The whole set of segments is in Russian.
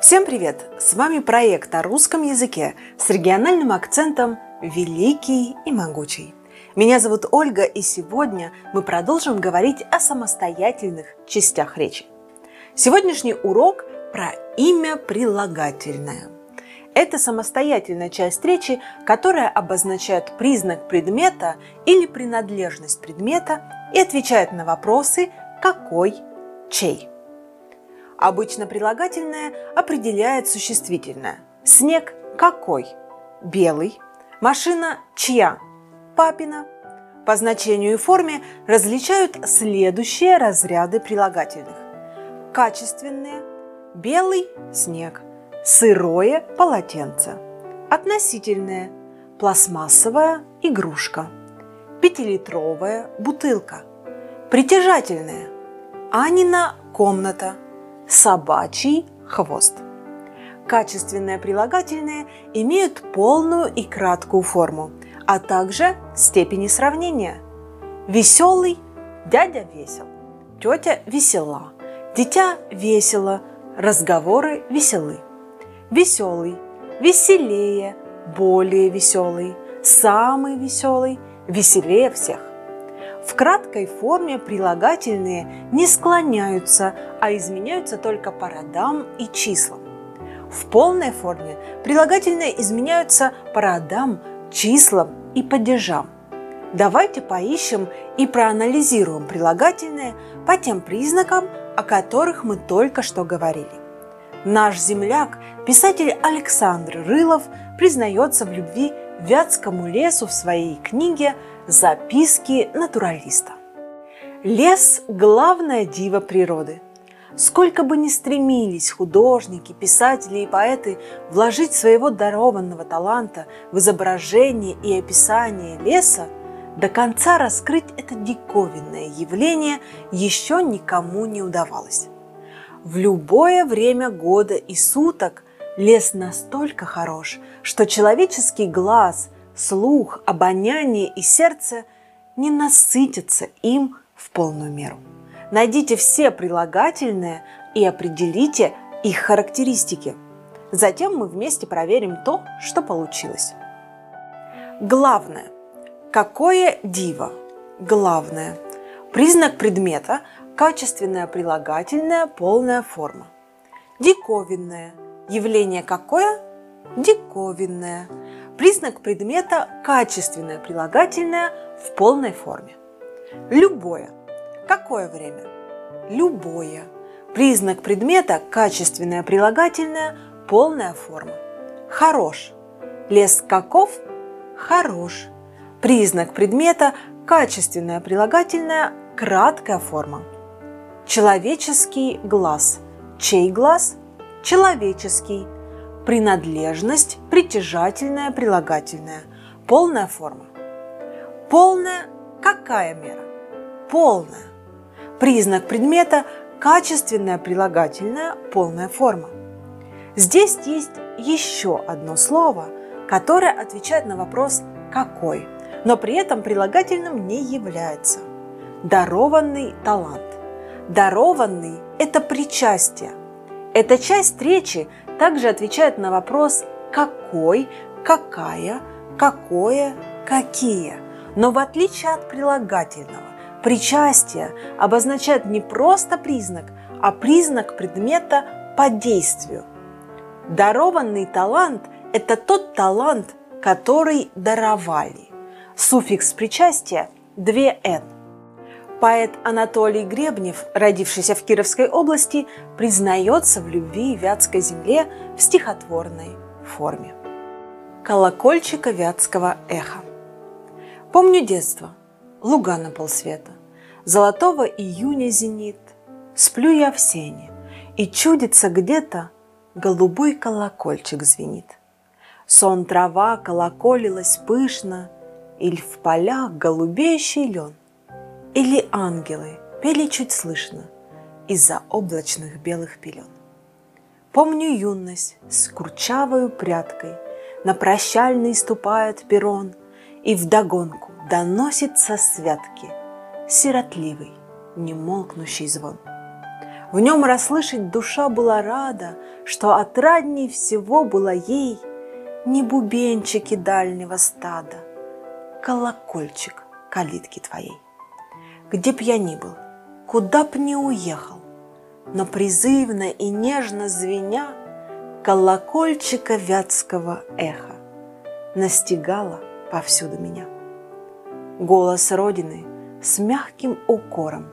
Всем привет! С вами проект о русском языке с региональным акцентом «Великий и могучий». Меня зовут Ольга, и сегодня мы продолжим говорить о самостоятельных частях речи. Сегодняшний урок про имя прилагательное. Это самостоятельная часть речи, которая обозначает признак предмета или принадлежность предмета и отвечает на вопросы «какой», «чей». Обычно прилагательное определяет существительное. Снег какой? Белый. Машина чья? Папина. По значению и форме различают следующие разряды прилагательных. Качественные. Белый – снег. Сырое – полотенце. Относительные. Пластмассовая – игрушка. Пятилитровая – бутылка. Притяжательные. Анина – комната – собачий хвост. Качественные прилагательные имеют полную и краткую форму, а также степени сравнения. Веселый – дядя весел, тетя весела, дитя весело, разговоры веселы. Веселый – веселее, более веселый, самый веселый, веселее всех. В краткой форме прилагательные не склоняются, а изменяются только по родам и числам. В полной форме прилагательные изменяются по родам, числам и падежам. Давайте поищем и проанализируем прилагательные по тем признакам, о которых мы только что говорили. Наш земляк, писатель Александр Рылов, признается в любви Вятскому лесу в своей книге Записки натуралиста. Лес – главное диво природы. Сколько бы ни стремились художники, писатели и поэты вложить своего дарованного таланта в изображение и описание леса, до конца раскрыть это диковинное явление еще никому не удавалось. В любое время года и суток лес настолько хорош, что человеческий глаз – слух, обоняние и сердце не насытятся им в полную меру. Найдите все прилагательные и определите их характеристики. Затем мы вместе проверим то, что получилось. Главное. Какое диво? Главное. Признак предмета – качественная прилагательная полная форма. Диковинное. Явление какое? Диковинное. Признак предмета – качественное прилагательное в полной форме. Любое. Какое время? Любое. Признак предмета – качественное прилагательное, полная форма. Хорош. Лес каков? Хорош. Признак предмета – качественное прилагательное, краткая форма. Человеческий глаз. Чей глаз? Человеческий принадлежность, притяжательная, прилагательная, полная форма. Полная – какая мера? Полная. Признак предмета – качественная, прилагательная, полная форма. Здесь есть еще одно слово, которое отвечает на вопрос «какой?», но при этом прилагательным не является. Дарованный талант. Дарованный – это причастие. Это часть речи, также отвечает на вопрос «какой», «какая», «какое», «какие». Но в отличие от прилагательного, причастие обозначает не просто признак, а признак предмета по действию. Дарованный талант – это тот талант, который даровали. Суффикс причастия – 2«н». Поэт Анатолий Гребнев, родившийся в Кировской области, признается в любви Вятской земле в стихотворной форме. Колокольчика Вятского эха. Помню детство, луга на полсвета, Золотого июня зенит, Сплю я в сене, и чудится где-то Голубой колокольчик звенит. Сон трава колоколилась пышно, Иль в полях голубеющий лен – или ангелы пели чуть слышно из-за облачных белых пелен. Помню юность с курчавою прядкой, На прощальный ступает перрон, И вдогонку доносится святки Сиротливый, немолкнущий звон. В нем расслышать душа была рада, Что отрадней всего было ей Не бубенчики дальнего стада, Колокольчик калитки твоей. Где б я ни был, куда б ни уехал, Но призывно и нежно звеня Колокольчика вятского эха Настигала повсюду меня. Голос Родины с мягким укором,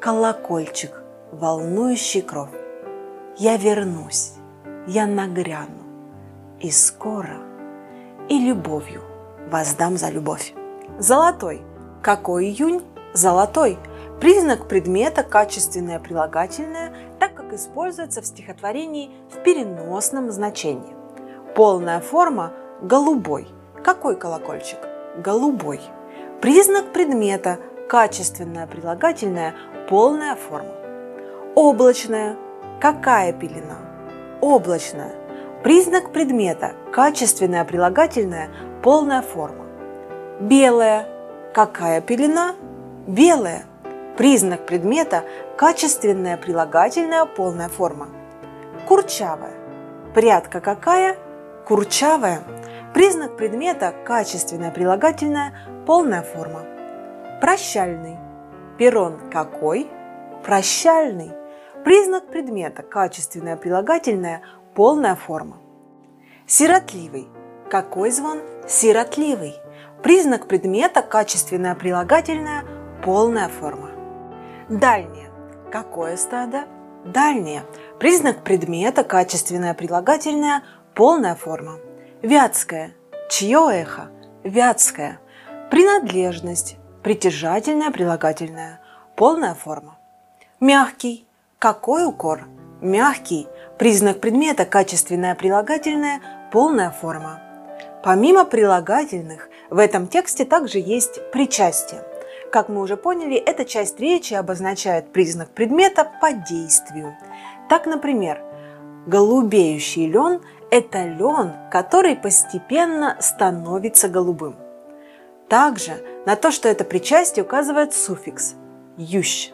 Колокольчик, волнующий кровь. Я вернусь, я нагряну, и скоро, и любовью воздам за любовь. Золотой. Какой июнь? Золотой. Признак предмета качественное прилагательное, так как используется в стихотворении в переносном значении. Полная форма – голубой. Какой колокольчик? Голубой. Признак предмета качественное прилагательное, полная форма. Облачная. Какая пелена? Облачная. Признак предмета качественное прилагательное, полная форма. Белая. Какая пелена? Белая. Признак предмета – качественное прилагательное, полная форма. Курчавая. Прядка какая? Курчавая. Признак предмета – качественное прилагательное, полная форма. Прощальный. Перрон какой? Прощальный. Признак предмета – качественное прилагательное, полная форма. Сиротливый. Какой звон? Сиротливый. Признак предмета – качественное прилагательное, полная форма. Дальнее. Какое стадо? Дальнее. Признак предмета – качественное прилагательное, полная форма. Вятское. Чье эхо? Вятское. Принадлежность. Притяжательное прилагательное, полная форма. Мягкий. Какой укор? Мягкий. Признак предмета – качественное прилагательное, полная форма. Помимо прилагательных, в этом тексте также есть причастие. Как мы уже поняли, эта часть речи обозначает признак предмета по действию. Так, например, голубеющий лен – это лен, который постепенно становится голубым. Также на то, что это причастие, указывает суффикс «ющ».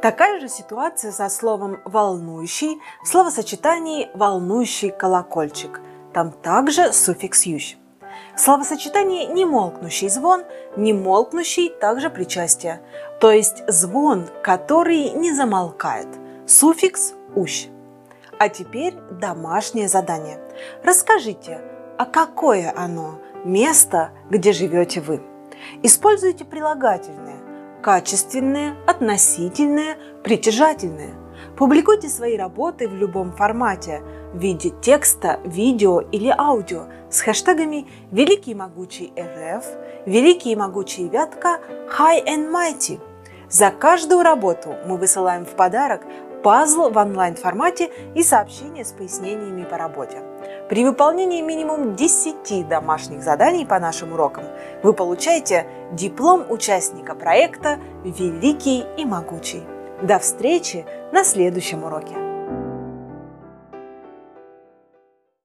Такая же ситуация со словом «волнующий» в словосочетании «волнующий колокольчик». Там также суффикс «ющ». В словосочетании «немолкнущий звон» «немолкнущий» также причастие, то есть звон, который не замолкает. Суффикс «ущ». А теперь домашнее задание. Расскажите, а какое оно место, где живете вы? Используйте прилагательные качественные, относительные, притяжательные. Публикуйте свои работы в любом формате в виде текста, видео или аудио с хэштегами «Великий могучий РФ», «Великий могучий Вятка», «High and Mighty». За каждую работу мы высылаем в подарок пазл в онлайн-формате и сообщение с пояснениями по работе. При выполнении минимум 10 домашних заданий по нашим урокам вы получаете диплом участника проекта «Великий и могучий». До встречи на следующем уроке!